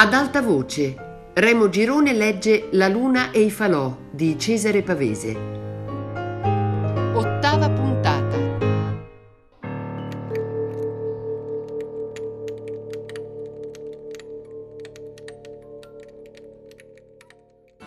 Ad alta voce, Remo Girone legge La luna e i falò di Cesare Pavese. Ottava puntata.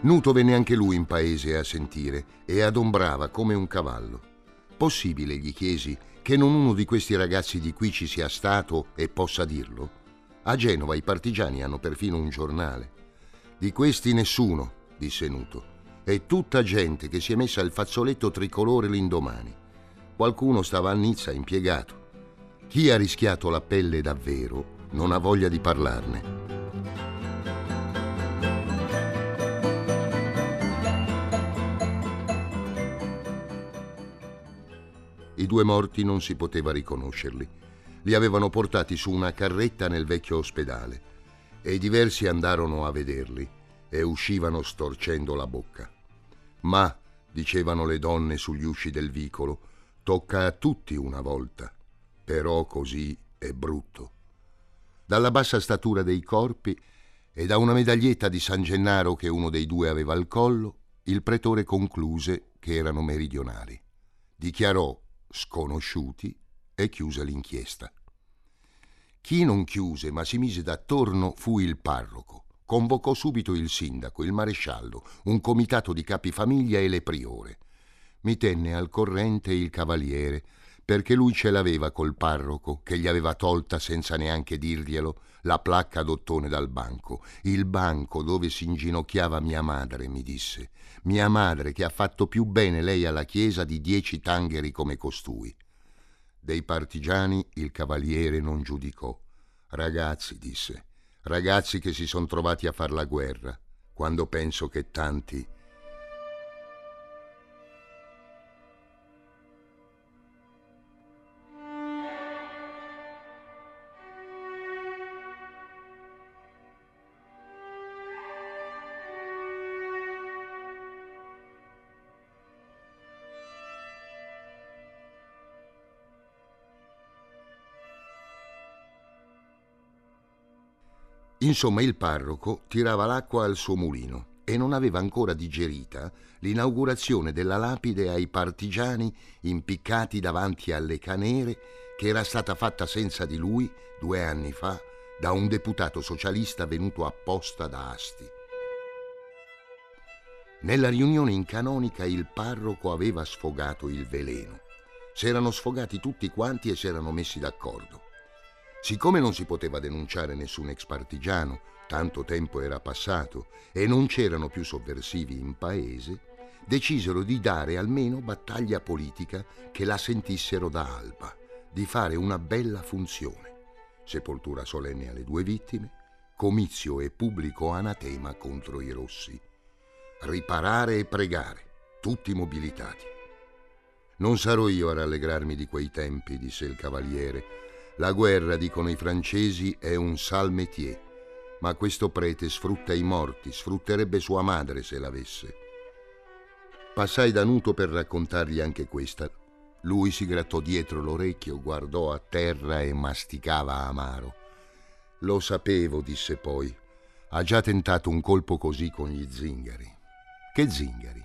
Nuto venne anche lui in paese a sentire e adombrava come un cavallo. Possibile, gli chiesi, che non uno di questi ragazzi di qui ci sia stato e possa dirlo? A Genova i partigiani hanno perfino un giornale. Di questi nessuno, disse Nuto. È tutta gente che si è messa il fazzoletto tricolore l'indomani. Qualcuno stava a Nizza impiegato. Chi ha rischiato la pelle davvero non ha voglia di parlarne. I due morti non si poteva riconoscerli li avevano portati su una carretta nel vecchio ospedale e diversi andarono a vederli e uscivano storcendo la bocca. Ma, dicevano le donne sugli usci del vicolo, tocca a tutti una volta, però così è brutto. Dalla bassa statura dei corpi e da una medaglietta di San Gennaro che uno dei due aveva al collo, il pretore concluse che erano meridionali. Dichiarò sconosciuti e chiuse l'inchiesta. Chi non chiuse ma si mise d'attorno fu il parroco. Convocò subito il sindaco, il maresciallo, un comitato di capifamiglia e le priore. Mi tenne al corrente il cavaliere, perché lui ce l'aveva col parroco, che gli aveva tolta senza neanche dirglielo la placca d'ottone dal banco, il banco dove si inginocchiava mia madre, mi disse, mia madre che ha fatto più bene lei alla chiesa di dieci tangheri come costui. Dei partigiani il cavaliere non giudicò. Ragazzi, disse, ragazzi che si sono trovati a far la guerra, quando penso che tanti Insomma, il parroco tirava l'acqua al suo mulino e non aveva ancora digerita l'inaugurazione della lapide ai partigiani impiccati davanti alle canere che era stata fatta senza di lui due anni fa da un deputato socialista venuto apposta da Asti. Nella riunione in canonica il parroco aveva sfogato il veleno. S'erano sfogati tutti quanti e si erano messi d'accordo. Siccome non si poteva denunciare nessun ex partigiano, tanto tempo era passato e non c'erano più sovversivi in paese, decisero di dare almeno battaglia politica che la sentissero da alba, di fare una bella funzione. Sepoltura solenne alle due vittime, comizio e pubblico anatema contro i rossi. Riparare e pregare, tutti mobilitati. Non sarò io a rallegrarmi di quei tempi, disse il cavaliere, la guerra, dicono i francesi, è un sal métier, ma questo prete sfrutta i morti, sfrutterebbe sua madre se l'avesse. Passai da Nuto per raccontargli anche questa. Lui si grattò dietro l'orecchio, guardò a terra e masticava amaro. Lo sapevo, disse poi. Ha già tentato un colpo così con gli zingari. Che zingari?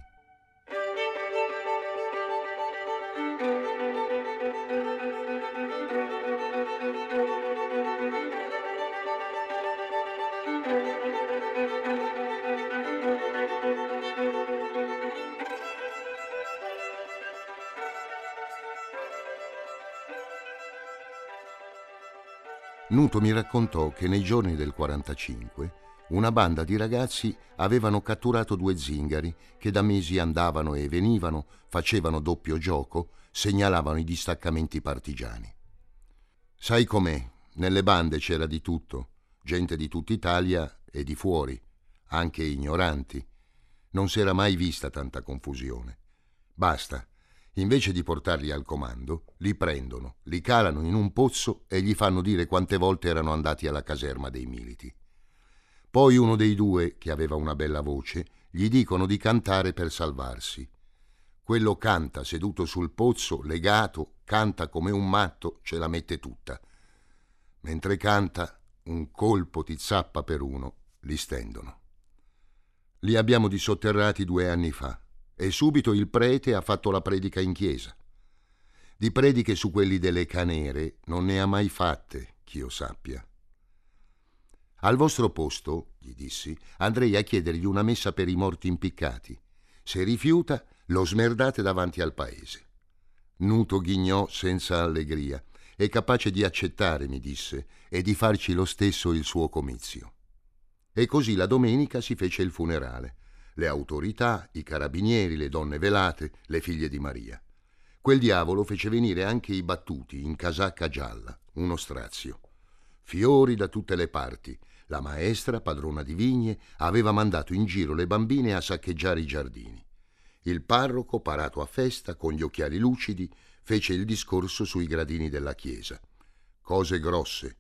Nuto mi raccontò che nei giorni del 45 una banda di ragazzi avevano catturato due zingari che da mesi andavano e venivano, facevano doppio gioco, segnalavano i distaccamenti partigiani. Sai com'è, nelle bande c'era di tutto, gente di tutta Italia e di fuori, anche ignoranti. Non s'era mai vista tanta confusione. Basta, Invece di portarli al comando, li prendono, li calano in un pozzo e gli fanno dire quante volte erano andati alla caserma dei militi. Poi uno dei due, che aveva una bella voce, gli dicono di cantare per salvarsi. Quello canta seduto sul pozzo, legato, canta come un matto, ce la mette tutta. Mentre canta, un colpo ti zappa per uno, li stendono. Li abbiamo dissotterrati due anni fa e subito il prete ha fatto la predica in chiesa. Di prediche su quelli delle canere non ne ha mai fatte, ch'io sappia. Al vostro posto, gli dissi, andrei a chiedergli una messa per i morti impiccati. Se rifiuta, lo smerdate davanti al paese. Nuto ghignò senza allegria. È capace di accettare, mi disse, e di farci lo stesso il suo comizio. E così la domenica si fece il funerale. Le autorità, i carabinieri, le donne velate, le figlie di Maria. Quel diavolo fece venire anche i battuti in casacca gialla, uno strazio. Fiori da tutte le parti. La maestra, padrona di vigne, aveva mandato in giro le bambine a saccheggiare i giardini. Il parroco, parato a festa, con gli occhiali lucidi, fece il discorso sui gradini della chiesa. Cose grosse,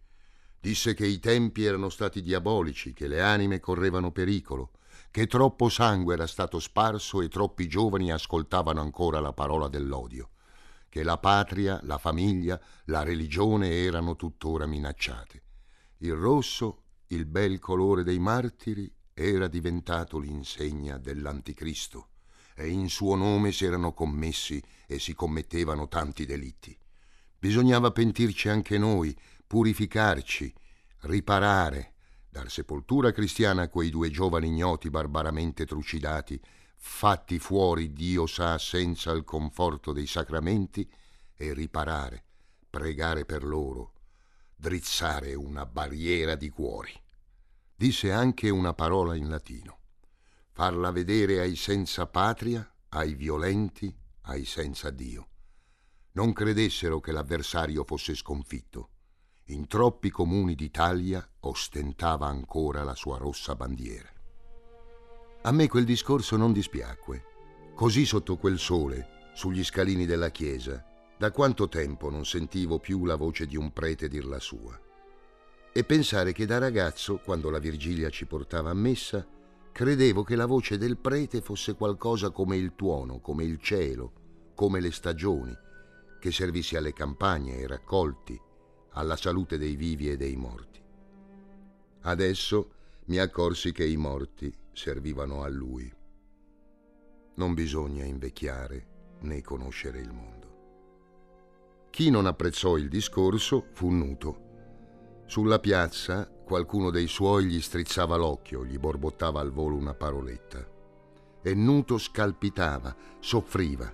Disse che i tempi erano stati diabolici, che le anime correvano pericolo, che troppo sangue era stato sparso e troppi giovani ascoltavano ancora la parola dell'odio, che la patria, la famiglia, la religione erano tuttora minacciate. Il rosso, il bel colore dei martiri, era diventato l'insegna dell'anticristo e in suo nome si erano commessi e si commettevano tanti delitti. Bisognava pentirci anche noi, purificarci, riparare, dar sepoltura cristiana a quei due giovani ignoti barbaramente trucidati, fatti fuori Dio sa senza il conforto dei sacramenti, e riparare, pregare per loro, drizzare una barriera di cuori. Disse anche una parola in latino, farla vedere ai senza patria, ai violenti, ai senza Dio. Non credessero che l'avversario fosse sconfitto in troppi comuni d'Italia ostentava ancora la sua rossa bandiera. A me quel discorso non dispiacque. Così sotto quel sole, sugli scalini della chiesa, da quanto tempo non sentivo più la voce di un prete dir la sua. E pensare che da ragazzo, quando la Virgilia ci portava a messa, credevo che la voce del prete fosse qualcosa come il tuono, come il cielo, come le stagioni, che servisse alle campagne, ai raccolti, alla salute dei vivi e dei morti. Adesso mi accorsi che i morti servivano a lui. Non bisogna invecchiare né conoscere il mondo. Chi non apprezzò il discorso fu nuto. Sulla piazza qualcuno dei suoi gli strizzava l'occhio, gli borbottava al volo una paroletta. E nuto scalpitava, soffriva.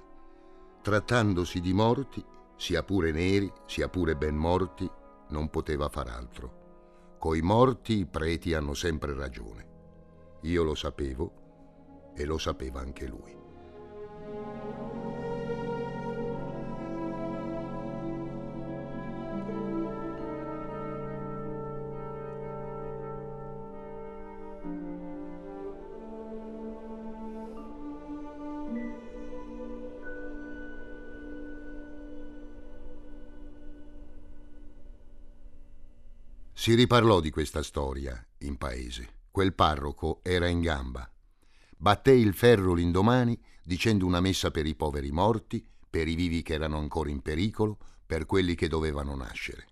Trattandosi di morti, sia pure neri, sia pure ben morti, non poteva far altro. Coi morti i preti hanno sempre ragione. Io lo sapevo e lo sapeva anche lui. Si riparlò di questa storia in paese. Quel parroco era in gamba. Batté il ferro l'indomani dicendo una messa per i poveri morti, per i vivi che erano ancora in pericolo, per quelli che dovevano nascere.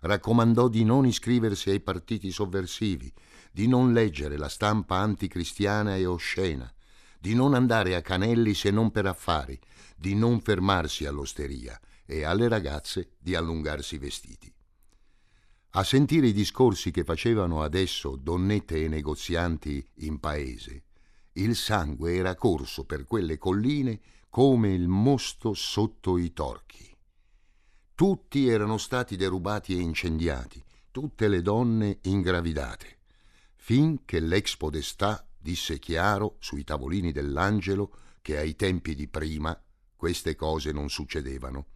Raccomandò di non iscriversi ai partiti sovversivi, di non leggere la stampa anticristiana e oscena, di non andare a Canelli se non per affari, di non fermarsi all'osteria e alle ragazze di allungarsi i vestiti. A sentire i discorsi che facevano adesso donnette e negozianti in paese, il sangue era corso per quelle colline come il mosto sotto i torchi. Tutti erano stati derubati e incendiati, tutte le donne ingravidate, fin che l'ex podestà disse chiaro sui tavolini dell'angelo che ai tempi di prima queste cose non succedevano.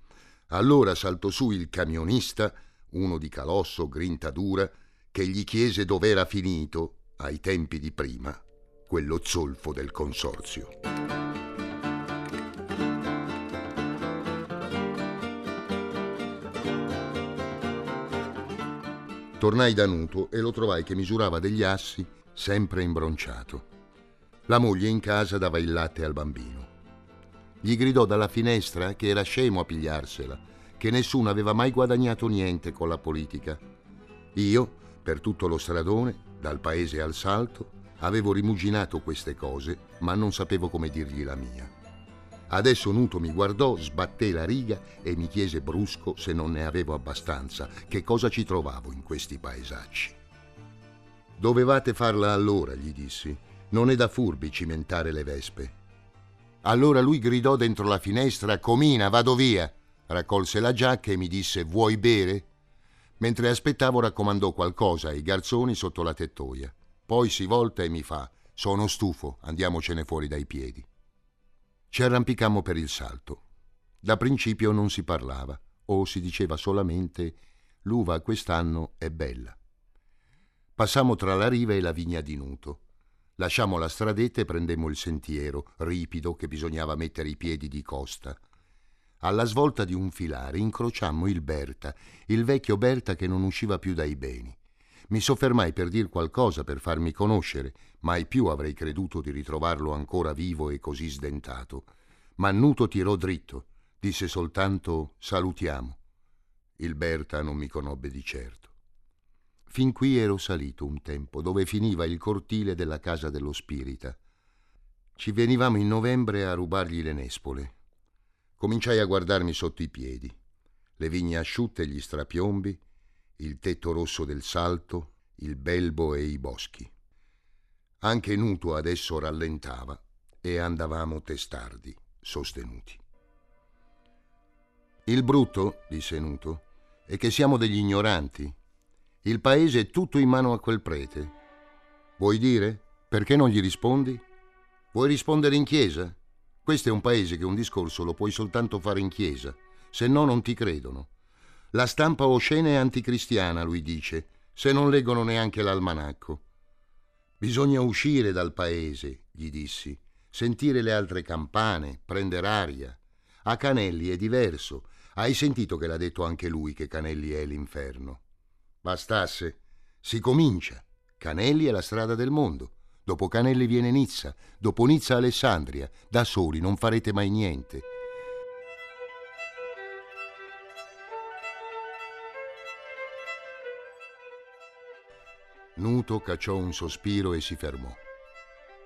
Allora saltò su il camionista uno di calosso, grinta dura, che gli chiese dov'era finito, ai tempi di prima, quello zolfo del consorzio. Tornai da Nuto e lo trovai che misurava degli assi, sempre imbronciato. La moglie in casa dava il latte al bambino. Gli gridò dalla finestra che era scemo a pigliarsela che nessuno aveva mai guadagnato niente con la politica. Io, Per tutto lo stradone, dal paese al salto, avevo rimuginato queste cose, ma non sapevo come dirgli la mia. Adesso Nuto mi guardò, sbatté la riga e mi chiese brusco se non ne avevo abbastanza, che cosa ci trovavo in questi paesacci. Dovevate farla allora, gli dissi. Non è da furbi cimentare le vespe. Allora lui gridò dentro la finestra: Comina, vado via! Raccolse la giacca e mi disse: Vuoi bere? Mentre aspettavo raccomandò qualcosa ai garzoni sotto la tettoia. Poi si volta e mi fa: Sono stufo, andiamocene fuori dai piedi. Ci arrampicammo per il salto. Da principio non si parlava, o si diceva solamente: L'uva quest'anno è bella. Passammo tra la riva e la vigna di Nuto. Lasciamo la stradetta e prendemmo il sentiero, ripido, che bisognava mettere i piedi di costa. Alla svolta di un filare incrociammo il Berta, il vecchio Berta che non usciva più dai beni. Mi soffermai per dir qualcosa per farmi conoscere, mai più avrei creduto di ritrovarlo ancora vivo e così sdentato. Ma Nuto tirò dritto, disse soltanto salutiamo. Il Berta non mi conobbe di certo. Fin qui ero salito un tempo, dove finiva il cortile della casa dello spirita. Ci venivamo in novembre a rubargli le nespole. Cominciai a guardarmi sotto i piedi. Le vigne asciutte e gli strapiombi, il tetto rosso del salto, il belbo e i boschi. Anche Nuto adesso rallentava e andavamo testardi, sostenuti. Il brutto, disse Nuto, è che siamo degli ignoranti. Il paese è tutto in mano a quel prete. Vuoi dire? Perché non gli rispondi? Vuoi rispondere in chiesa? Questo è un paese che un discorso lo puoi soltanto fare in chiesa, se no non ti credono. La stampa oscena è anticristiana, lui dice, se non leggono neanche l'almanacco. Bisogna uscire dal paese, gli dissi, sentire le altre campane, prendere aria. A Canelli è diverso. Hai sentito che l'ha detto anche lui che Canelli è l'inferno. Bastasse. Si comincia. Canelli è la strada del mondo. Dopo Canelli viene Nizza, dopo Nizza Alessandria. Da soli non farete mai niente. Nuto cacciò un sospiro e si fermò.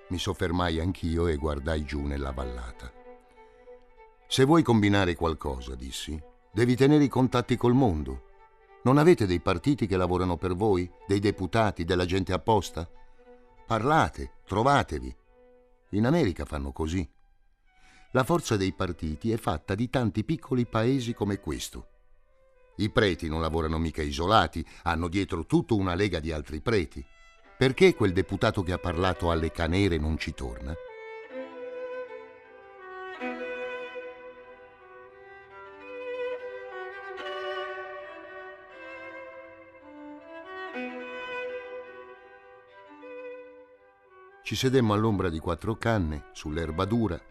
Mi soffermai anch'io e guardai giù nella vallata. Se vuoi combinare qualcosa, dissi, devi tenere i contatti col mondo. Non avete dei partiti che lavorano per voi, dei deputati, della gente apposta? Parlate, trovatevi. In America fanno così. La forza dei partiti è fatta di tanti piccoli paesi come questo. I preti non lavorano mica isolati, hanno dietro tutto una lega di altri preti. Perché quel deputato che ha parlato alle canere non ci torna? Ci sedemmo all'ombra di quattro canne, sull'erba dura,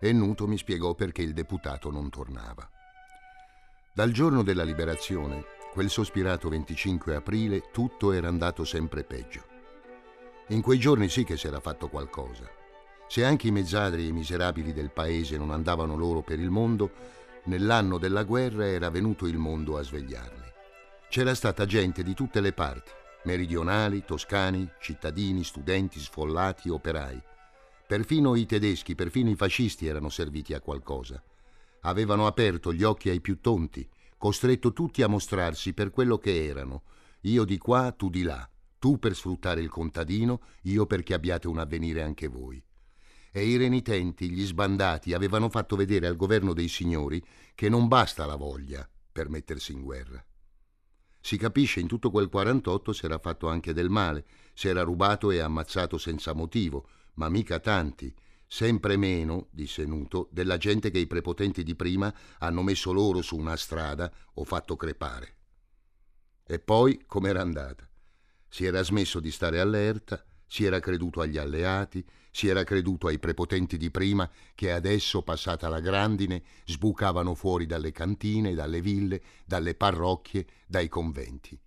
e Nuto mi spiegò perché il deputato non tornava. Dal giorno della liberazione, quel sospirato 25 aprile, tutto era andato sempre peggio. In quei giorni sì che si era fatto qualcosa. Se anche i mezzadri e i miserabili del paese non andavano loro per il mondo, nell'anno della guerra era venuto il mondo a svegliarli. C'era stata gente di tutte le parti, meridionali, toscani, cittadini, studenti, sfollati, operai. Perfino i tedeschi, perfino i fascisti erano serviti a qualcosa. Avevano aperto gli occhi ai più tonti, costretto tutti a mostrarsi per quello che erano, io di qua, tu di là, tu per sfruttare il contadino, io perché abbiate un avvenire anche voi. E i renitenti, gli sbandati, avevano fatto vedere al governo dei signori che non basta la voglia per mettersi in guerra. Si capisce in tutto quel 48 si era fatto anche del male, si era rubato e ammazzato senza motivo, ma mica tanti, sempre meno, disse Nuto, della gente che i prepotenti di prima hanno messo loro su una strada o fatto crepare. E poi com'era andata? Si era smesso di stare allerta, si era creduto agli alleati, si era creduto ai prepotenti di prima che adesso, passata la grandine, sbucavano fuori dalle cantine, dalle ville, dalle parrocchie, dai conventi.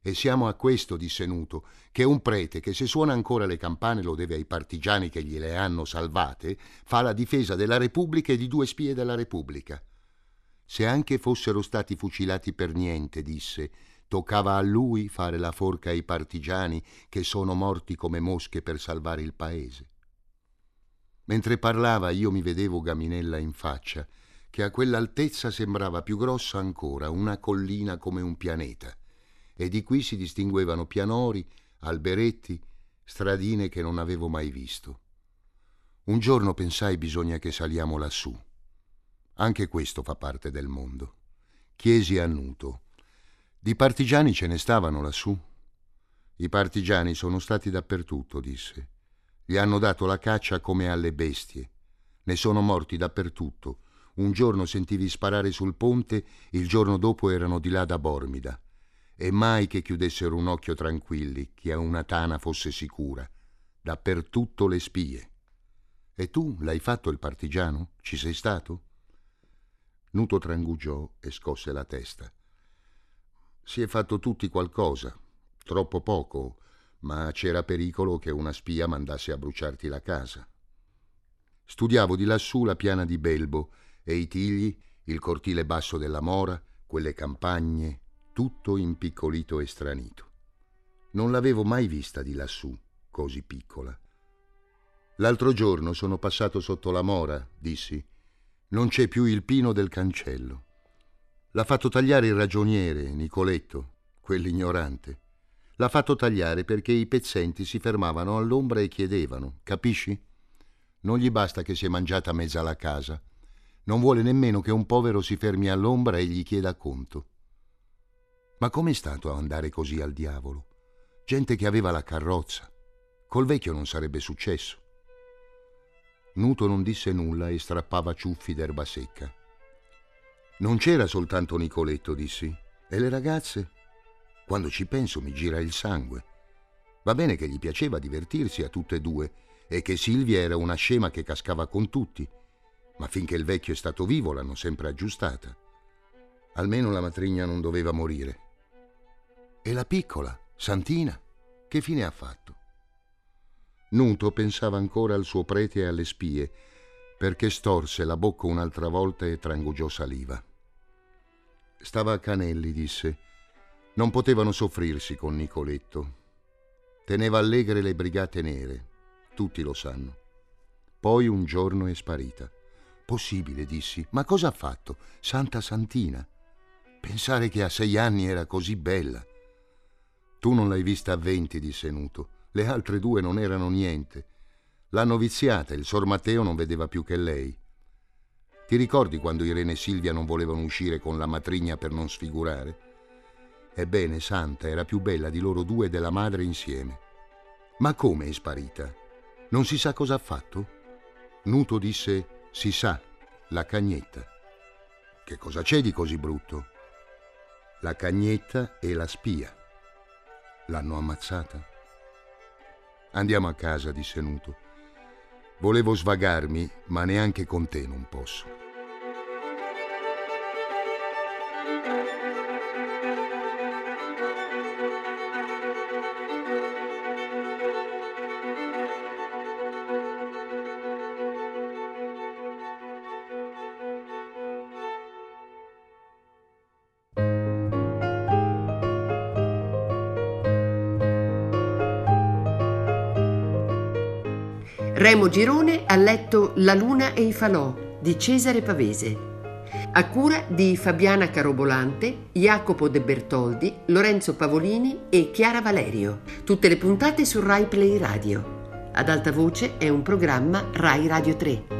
E siamo a questo, disse Nuto, che un prete che se suona ancora le campane lo deve ai partigiani che gliele hanno salvate, fa la difesa della Repubblica e di due spie della Repubblica. Se anche fossero stati fucilati per niente, disse, Toccava a lui fare la forca ai partigiani che sono morti come mosche per salvare il paese. Mentre parlava io mi vedevo Gaminella in faccia, che a quell'altezza sembrava più grossa ancora, una collina come un pianeta, e di qui si distinguevano pianori, alberetti, stradine che non avevo mai visto. Un giorno pensai bisogna che saliamo lassù. Anche questo fa parte del mondo. Chiesi a Nuto. Di partigiani ce ne stavano lassù? I partigiani sono stati dappertutto, disse. Gli hanno dato la caccia come alle bestie. Ne sono morti dappertutto. Un giorno sentivi sparare sul ponte, il giorno dopo erano di là da Bormida. E mai che chiudessero un occhio tranquilli, che a una tana fosse sicura. Dappertutto le spie. E tu l'hai fatto il partigiano? Ci sei stato? Nuto trangugiò e scosse la testa. Si è fatto tutti qualcosa, troppo poco, ma c'era pericolo che una spia mandasse a bruciarti la casa. Studiavo di lassù la piana di Belbo e i tigli, il cortile basso della mora, quelle campagne, tutto impiccolito e stranito. Non l'avevo mai vista di lassù, così piccola. L'altro giorno sono passato sotto la mora, dissi. Non c'è più il pino del cancello. L'ha fatto tagliare il ragioniere, Nicoletto, quell'ignorante. L'ha fatto tagliare perché i pezzenti si fermavano all'ombra e chiedevano, capisci? Non gli basta che si è mangiata mezza la casa. Non vuole nemmeno che un povero si fermi all'ombra e gli chieda conto. Ma com'è stato a andare così al diavolo? Gente che aveva la carrozza. Col vecchio non sarebbe successo. Nuto non disse nulla e strappava ciuffi d'erba secca. Non c'era soltanto Nicoletto, dissi. E le ragazze? Quando ci penso mi gira il sangue. Va bene che gli piaceva divertirsi a tutte e due e che Silvia era una scema che cascava con tutti, ma finché il vecchio è stato vivo l'hanno sempre aggiustata. Almeno la matrigna non doveva morire. E la piccola, Santina, che fine ha fatto? Nuto pensava ancora al suo prete e alle spie, perché storse la bocca un'altra volta e trangugiò saliva. Stava a Canelli, disse. Non potevano soffrirsi con Nicoletto. Teneva allegre le brigate nere, tutti lo sanno. Poi un giorno è sparita. Possibile, dissi. Ma cosa ha fatto? Santa Santina. Pensare che a sei anni era così bella. Tu non l'hai vista a venti, disse Nuto. Le altre due non erano niente. L'hanno viziata, il Sor Matteo non vedeva più che lei. Ti ricordi quando Irene e Silvia non volevano uscire con la matrigna per non sfigurare? Ebbene, Santa era più bella di loro due e della madre insieme. Ma come è sparita? Non si sa cosa ha fatto? Nuto disse, si sa, la cagnetta. Che cosa c'è di così brutto? La cagnetta e la spia. L'hanno ammazzata? Andiamo a casa, disse Nuto. Volevo svagarmi, ma neanche con te non posso. Remo Girone ha letto La luna e i falò di Cesare Pavese. A cura di Fabiana Carobolante, Jacopo De Bertoldi, Lorenzo Pavolini e Chiara Valerio. Tutte le puntate su Rai Play Radio. Ad alta voce è un programma Rai Radio 3.